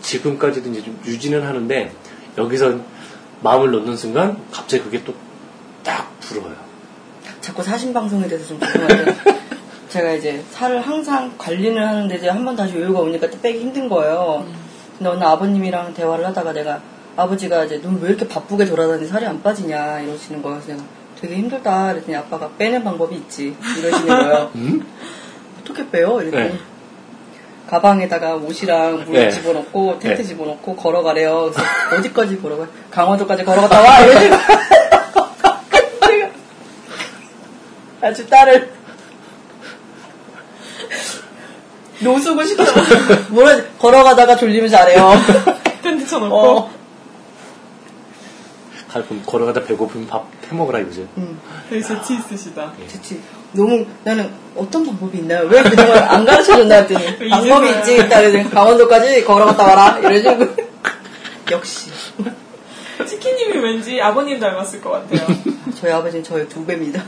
지금까지도 이제 좀 유지는 하는데, 여기서 마음을 넣는 순간 갑자기 그게 또 딱 불어요. 자꾸 사신 방송에 대해서 좀 죄송한데 제가 이제 살을 항상 관리를 하는데 이제 한 번 다시 요요가 오니까 또 빼기 힘든 거예요. 근데 어느 아버님이랑 대화를 하다가 내가 아버지가 이제 넌 왜 이렇게 바쁘게 돌아다니 살이 안 빠지냐 이러시는 거예요. 그래서 내가 되게 힘들다 그랬더니 아빠가 빼는 방법이 있지 이러시는 거예요. 음? 어떻게 빼요? 이랬더니 네. 가방에다가 옷이랑 물 네. 집어넣고 텐트 네. 집어넣고 걸어가래요. 그래서 어디까지 걸어가? 강화도까지 걸어갔다 와 이러시는 아주 딸을 노숙을 시켜. 뭐라 걸어가다가 졸리면 잘해요. 텐트 쳐놓고. 어. 가끔 걸어가다 배고프면 밥 해먹으라 이거지. 응. 되게 재치 있으시다. 예. 재치. 너무 나는 어떤 방법이 있나요? 왜 그동안 안 가르쳐줬나 했더니 그 방법이 있지. 일단 강원도까지 걸어갔다 와라. 이래주고. 역시. 치킨님이 왠지 아버님 닮았을 것 같아요. 저희 아버지는 저의 두 배입니다.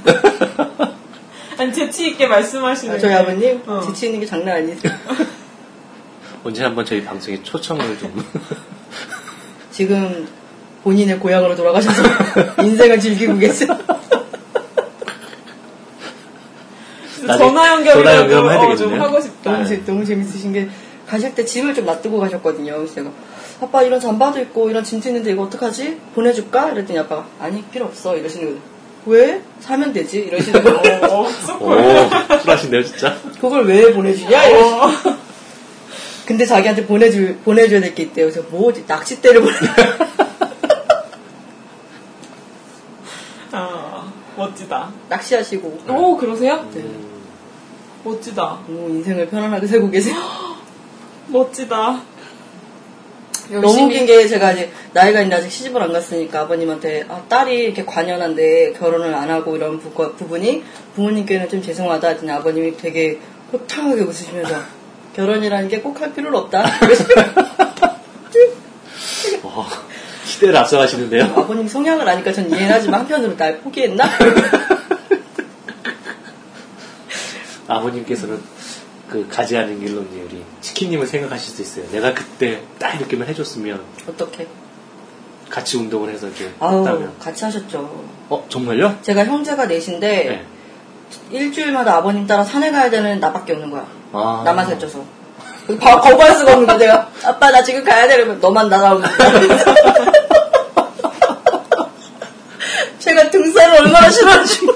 아니 재치 있게 말씀하시는. 저희 게. 아버님, 어. 지치 있는 게 장난 아니세요. 언제 한번 저희 방송에 초청을 좀. 지금 본인의 고향으로 돌아가셔서 인생을 즐기고 계세요. 전화 연결이라도 전화 연결 해야 어, 좀. 하고 싶다. 너무, 재, 너무 재밌으신 게 가실 때 짐을 좀 놔두고 가셨거든요. 그래서 제가 아빠 이런 잠바도 있고 이런 짐도 있는데 이거 어떡하지? 보내줄까? 이랬더니 아빠가 아니 필요 없어 이러시는 거예요. 왜? 사면 되지? 이러시는 거예요. 어, 오, 쏙 쿨하신데요, 진짜? 그걸 왜 보내주냐? 이러시 근데 자기한테 보내줄, 보내줘야 될 게 있대요. 그래서 뭐, 낚싯대를 보내 아, 멋지다. 낚시하시고. 오, 그러세요? 네. 멋지다. 오, 인생을 편안하게 살고 계세요. 멋지다. 너무 웃긴 게 제가 이제 나이가 있는데 아직 시집을 안 갔으니까 아버님한테 아, 딸이 이렇게 관연한데 결혼을 안 하고 이런 부, 부분이 부모님께는 좀 죄송하다 했더니 아버님이 되게 호탕하게 웃으시면서 결혼이라는 게 꼭 할 필요는 없다. 어, 시대를 앞서가시는데요. 아버님 성향을 아니까 전 이해는 하지만 한편으로 날 포기했나? 아버님께서는 그 가지 않은 길로 이제 우리 치킨님을 생각하실 수 있어요. 내가 그때 딱 이렇게만 해줬으면 어떻게? 같이 운동을 해서 이렇게 아우 했다면. 같이 하셨죠. 어, 정말요? 제가 형제가 넷인데 네. 일주일마다 아버님 따라 산에 가야 되는 나밖에 없는 거야. 아. 나만 살쪄서. 바- 거부할 수가 없는 거야. 내가 아빠 나 지금 가야 돼 이러면 너만 나가고 제가 등산을 얼마나 싫어하는지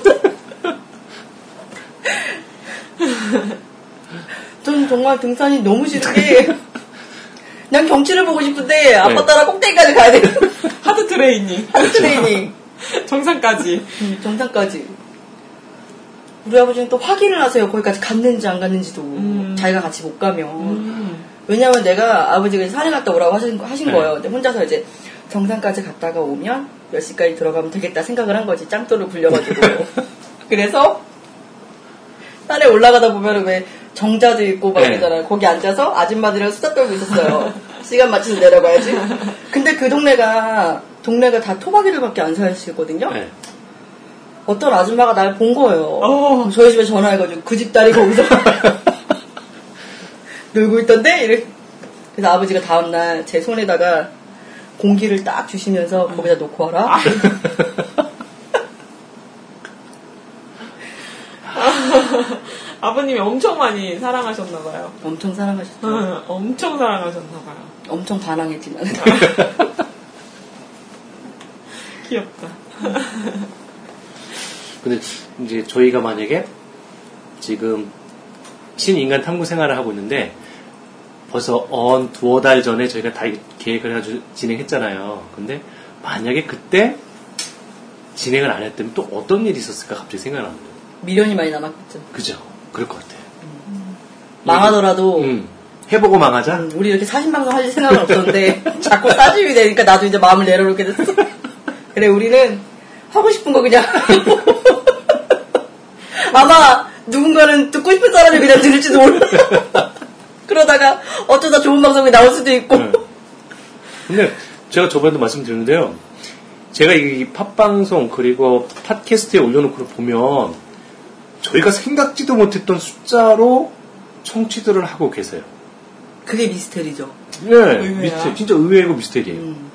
전 정말 등산이 너무 싫은 게 그냥 경치를 보고 싶은데 아빠 네. 따라 꼭대기까지 가야 돼. 하드 트레이닝. 트레이닝. 정상까지. 음, 정상까지. 우리 아버지는 또 확인을 하세요. 거기까지 갔는지 안 갔는지도. 음. 자기가 같이 못 가면. 음. 왜냐면 내가 아버지가 산에 갔다 오라고 하신, 하신 네. 거예요. 근데 혼자서 이제 정상까지 갔다가 오면 몇 시까지 들어가면 되겠다 생각을 한 거지. 짱돌을 굴려가지고. 그래서 산에 올라가다 보면 왜 정자도 있고 막 네. 이러잖아요. 거기 앉아서 아줌마들이랑 수다 떨고 있었어요. 시간 맞춰서 내려가야지. 근데 그 동네가 동네가 다 토박이들밖에 안 사시거든요. 네. 어떤 아줌마가 날 본 거예요. 어. 저희 집에 전화해가지고 그 집 딸이 거기서 놀고 있던데? 이래. 그래서 아버지가 다음날 제 손에다가 공기를 딱 주시면서 거기다 놓고 와라. 아버님이 엄청 많이 사랑하셨나봐요. 엄청 사랑하셨죠. 응, 엄청 사랑하셨나봐요. 엄청 반항했지만. 귀엽다. 근데 이제 저희가 만약에 지금 신인간 탐구 생활을 하고 있는데 벌써 언 두어 달 전에 저희가 다 계획을 해가지고 진행했잖아요. 근데 만약에 그때 진행을 안 했다면 또 어떤 일이 있었을까 갑자기 생각납니다. 미련이 많이 남았겠죠. 그죠? 그럴 것 같아요. 망하더라도 음, 해보고 망하자? 음, 우리 이렇게 사신방송 할 생각은 없었는데 자꾸 싸집이 되니까 나도 이제 마음을 내려놓게 됐어. 그래 우리는 하고 싶은 거 그냥 아마 누군가는 듣고 싶은 사람이 그냥 들을지도 몰라. 그러다가 어쩌다 좋은 방송이 나올 수도 있고. 네. 근데 제가 저번에도 말씀드렸는데요. 제가 이 팟방송 그리고 팟캐스트에 올려놓고 보면 저희가 생각지도 못했던 숫자로 청취들을 하고 계세요. 그게 미스테리죠. 네, 의외야. 미스테리, 진짜 의외고 미스테리예요. 음.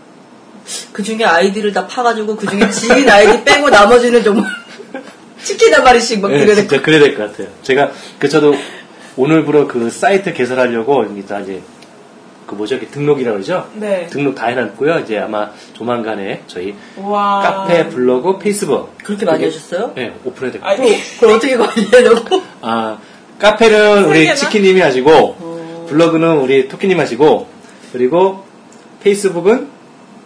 그 중에 아이디를 다 파가지고 그 중에 지인 아이디 빼고 나머지는 좀 치킨 한 마리씩 막 네, 드려야 진짜 그래야 될 것 같아요. 제가 그 저도 오늘부로 그 사이트 개설하려고 이제 그 뭐죠, 이렇게 등록이라고 그러죠? 네. 등록 다 해놨고요. 이제 아마 조만간에 저희 와. 카페, 블로그, 페이스북 그렇게 많이 하셨어요? 네, 오픈해야 될것 아니, 같아요. 그걸 어떻게 관리해놓고? 아, 카페는 세 우리? 치킨님이 하시고, 어. 블로그는 우리 토끼님 하시고, 그리고 페이스북은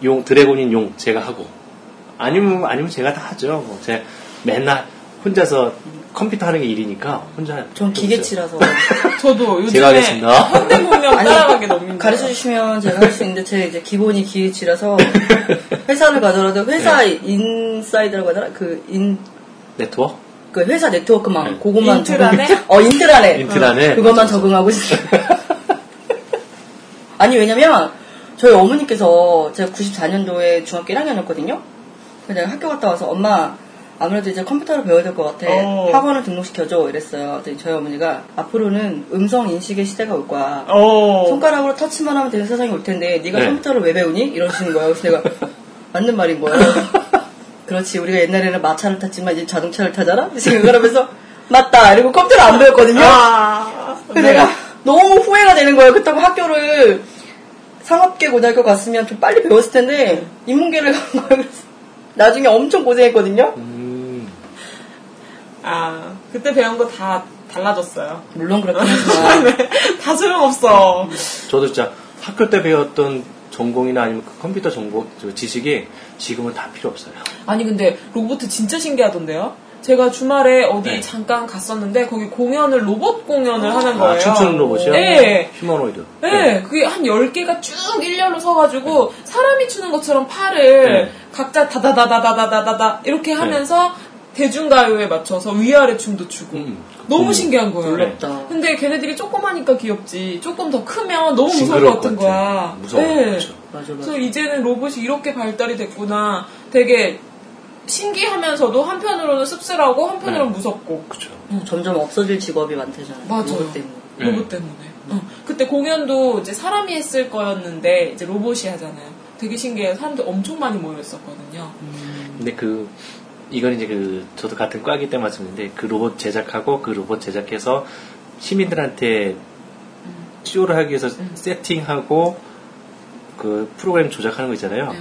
용, 드래곤인 용 제가 하고, 아니면, 아니면 제가 다 하죠. 뭐 제가 맨날 혼자서 컴퓨터 하는 게 일이니까 혼자. 전. 기계치라서 저도 요즘에 제가 하겠습니다. 현대 문명 아니, 따라가기 너무 힘들어요. 가르쳐 주시면 제가 할 수 있는데 제 이제 기본이 기계치라서 회사를 가더라도 회사 네. inside라고 하더라 그 인 네트워크? 그 회사 네트워크만 네. 그것만 인트라넷? 적응 어 인트라넷 인트라넷? 그것만 적응하고 있어요. 아니 왜냐면 저희 어머니께서 제가 94년도에 중학교 1학년이었거든요. 그래서 내가 학교 갔다 와서 엄마 아무래도 이제 컴퓨터를 배워야 될 것 같아. 어. 학원을 등록시켜줘 이랬어요. 저희 어머니가 앞으로는 음성 인식의 시대가 올 거야. 어. 손가락으로 터치만 하면 되는 세상이 올 텐데 네가 네. 컴퓨터를 왜 배우니? 이러시는 거예요. 그래서 내가 맞는 말인 거예요. 그렇지 우리가 옛날에는 마차를 탔지만 이제 자동차를 타잖아? 생각을 하면서 맞다 이러고 컴퓨터를 안 배웠거든요. 아. 그래서 내가 너무 후회가 되는 거예요. 그렇다고 학교를 상업계 고등학교 갔으면 좀 빨리 배웠을 텐데 인문계를 간 거예요. 나중에 엄청 고생했거든요. 음, 아, 그때 배운 거 다 달라졌어요. 물론 그렇긴 하지만 다 소용없어. 저도 진짜 학교 때 배웠던 전공이나 아니면 그 컴퓨터 전공, 저 지식이 지금은 다 필요 없어요. 아니 근데 로봇 진짜 신기하던데요? 제가 주말에 어디 네. 잠깐 갔었는데 거기 공연을 로봇 공연을 하는 거예요. 아, 춤추는 로봇이요? 네. 휴머노이드. 네, 그게 한 10개가 쭉 일렬로 서가지고 사람이 추는 것처럼 팔을 네. 각자 다다다다다다다다 이렇게 하면서 대중가요에 맞춰서 위아래 춤도 추고 음, 너무 음. 신기한 거예요. 놀랍다. 근데 걔네들이 조그마니까 귀엽지 조금 더 크면 너무 무서울 것 같은 것 같아. 거야. 무서워. 네. 그렇죠. 맞아 맞아. 그래서 이제는 로봇이 이렇게 발달이 됐구나. 되게 신기하면서도 한편으로는 씁쓸하고 한편으로는 네. 무섭고. 그렇죠. 점점 없어질 직업이 많대잖아요. 맞아요. 로봇 때문에. 네. 로봇 때문에. 어. 그때 공연도 이제 사람이 했을 거였는데 이제 로봇이 하잖아요. 되게 신기해요. 사람들 엄청 많이 모였었거든요. 근데 그 이건 이제 그 저도 같은 과기 때문에 말씀드렸는데 그 로봇 제작하고 그 로봇 제작해서 시민들한테 쇼를 하기 위해서 세팅하고 그 프로그램 조작하는 거 있잖아요. 네.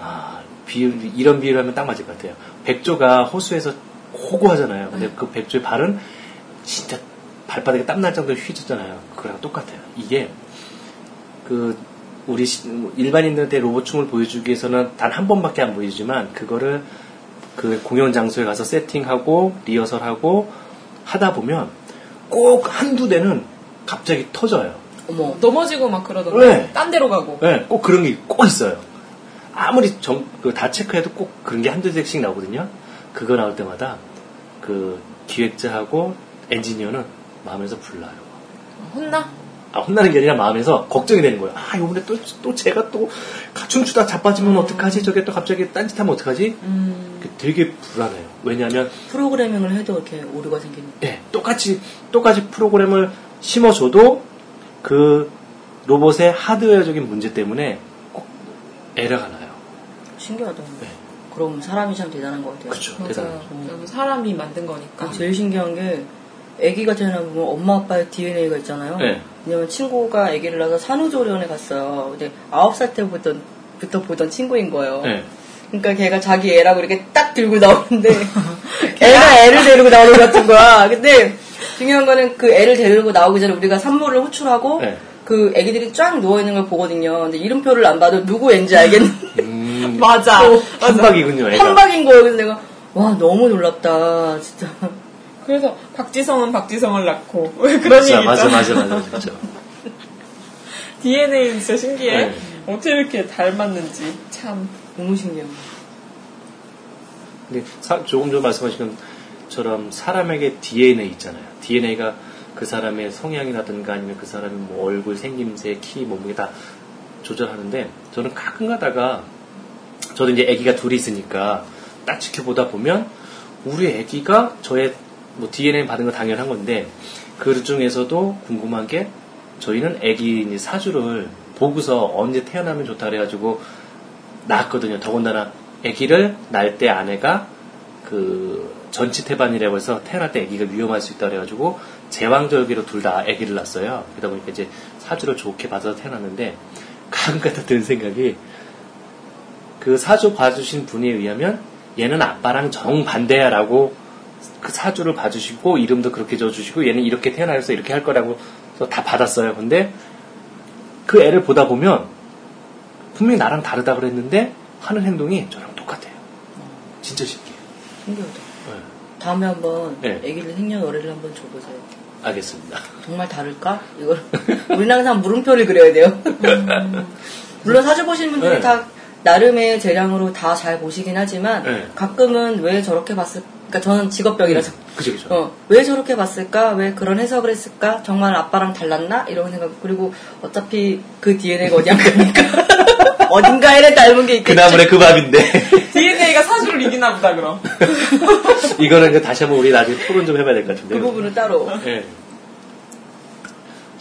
아 비유 이런 비유를 하면 딱 맞을 것 같아요. 백조가 호수에서 호구하잖아요. 근데 그 백조의 발은 진짜 발바닥에 땀 날 정도로 휘졌잖아요. 그거랑 똑같아요. 이게 그 우리 시- 일반인들한테 로봇 춤을 보여주기 위해서는 단 한 번밖에 안 보여주지만 그거를 그 공연 장소에 가서 세팅하고 리허설하고 하다 보면 꼭 한두 대는 갑자기 터져요. 어머. 넘어지고 막 그러던데. 네. 딴 데로 가고. 네, 꼭 그런 게 꼭 있어요. 아무리 정, 그다 체크해도 꼭 그런 게 한두 대씩 나오거든요. 그거 나올 때마다 그 기획자하고 엔지니어는 마음에서 불나요. 혼나? 아, 혼나는 게 아니라 마음에서 걱정이 되는 거예요. 아, 요번에 또, 또 제가 또 춤추다 자빠지면 어떡하지? 저게 또 갑자기 딴짓하면 어떡하지? 음. 그 되게 불안해요. 왜냐하면, 프로그래밍을 해도 이렇게 오류가 생기는. 예, 똑같이, 똑같이 프로그램을 심어줘도 그 로봇의 하드웨어적인 문제 때문에 꼭 에러가 나요. 신기하다. 네. 그럼 사람이 참 대단한 것 같아요. 그쵸. 맞아요. 대단하죠. 그럼 사람이 만든 거니까. 아, 제일 신기한 게 아기가 태어나면 엄마 아빠의 DNA가 있잖아요. 네. 왜냐면 친구가 아기를 낳아서 산후조리원에 갔어요. 근데 9살 때부터 부터 보던 친구인 거예요. 예. 그러니까 걔가 자기 애라고 이렇게 딱 들고 나오는데 애가 애를 데리고 나오는 것 같은 거야. 근데 중요한 거는 그 애를 데리고 나오기 전에 우리가 산모를 호출하고 네. 그 애기들이 쫙 누워 있는 걸 보거든요. 근데 이름표를 안 봐도 누구 애인지 알겠는데 음, 맞아. 한박이군요, 애가. 한박인 거예요. 그래서 내가 와 너무 놀랍다 진짜. 그래서 박지성은 박지성을 낳고. 왜 그런 얘기 맞아, 있잖아. 맞아, 맞아, 맞아, 진짜. DNA는 진짜 신기해. 네. 어떻게 이렇게 닮았는지. 참. 신기해요. 근데 사- 조금 전 말씀하신 것처럼 사람에게 DNA 있잖아요. DNA가 그 사람의 성향이라든가 아니면 그 사람의 뭐 얼굴 생김새, 키, 몸무게 다 조절하는데 저는 가끔 가다가 저도 이제 아기가 둘이 있으니까 딱 지켜보다 보면 우리 아기가 저의 뭐 DNA 받은 거 당연한 건데 그 중에서도 궁금한 게 저희는 아기 사주를 보고서 언제 태어나면 좋다 그래가지고 낳았거든요. 더군다나 아기를 낳을 때 아내가 그 전치태반이라고 해서 태어날 때 아기가 위험할 수 있다 그래가지고 제왕절개로 둘 다 아기를 낳았어요. 그러다 보니까 이제 사주를 좋게 받아서 태어났는데 가끔가다 드는 생각이 그 사주 봐주신 분에 의하면 얘는 아빠랑 정반대야라고 그 사주를 봐주시고 이름도 그렇게 줘주시고 얘는 이렇게 태어나서 이렇게 할 거라고 또다 받았어요. 근데 그 애를 보다 보면 분명히 나랑 다르다 그랬는데 하는 행동이 저랑 똑같아요. 진짜 신기해요. 신기하다. 네. 다음에 한번 네. 아기를 생년월일을 한번 줘보세요. 알겠습니다. 정말 다를까? 이걸 우리는 항상 물음표를 그려야 돼요. 물론 사주 보시는 분들이 네. 다 나름의 재량으로 다 잘 보시긴 하지만 네. 가끔은 왜 저렇게 봤을? 그러니까 저는 직업병이라서 그죠, 그죠. 어, 왜 저렇게 봤을까? 왜 그런 해석을 했을까? 정말 아빠랑 달랐나? 이런 생각. 그리고 어차피 그 DNA가 어디 안 가니까 어딘가에는 닮은 게그 있겠지. 나물에 그 밥인데. DNA가 사주를 이기나 보다 그럼. 이거는 이제 다시 한번 우리 나중에 토론 좀 해봐야 될 것 같은데요. 그 부분은 따로. 예.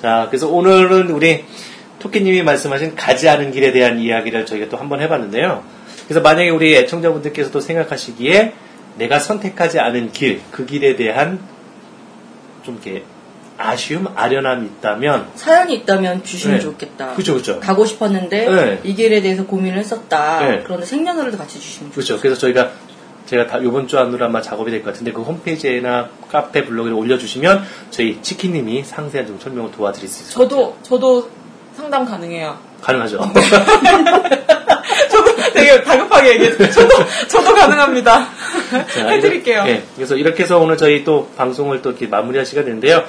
자, 그래서 오늘은 우리 토끼님이 말씀하신 가지 않은 길에 대한 이야기를 저희가 또 한번 해봤는데요. 그래서 만약에 우리 애청자분들께서도 생각하시기에 내가 선택하지 않은 길, 그 길에 대한 좀 이렇게 아쉬움, 아련함이 있다면, 사연이 있다면 주시면 네. 좋겠다. 그죠, 그죠. 가고 싶었는데 네. 이 길에 대해서 고민을 했었다. 네. 그런데 생년월일도 같이 주시면 좋겠다. 그렇죠. 그래서 저희가 제가 다 이번 주 안으로 아마 작업이 될 것 같은데 그 홈페이지나 카페 블로그에 올려주시면 저희 치킨님이 상세한 좀 설명을 도와드릴 수 있어요. 저도 저도 상담 가능해요. 가능하죠. 저도 되게 다급하게 얘기했어요. 저도 저도 가능합니다. 자, 해드릴게요. 이렇게, 예, 그래서 이렇게 해서 오늘 저희 또 방송을 또 이렇게 마무리할 시간인데요.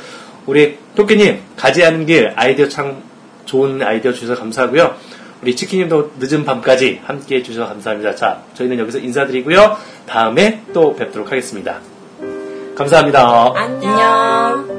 우리 토끼님 가지 않은 길 아이디어 참 좋은 아이디어 주셔서 감사하고요. 우리 치킨님도 늦은 밤까지 함께 해주셔서 감사합니다. 자, 저희는 여기서 인사드리고요. 다음에 또 뵙도록 하겠습니다. 감사합니다. 안녕.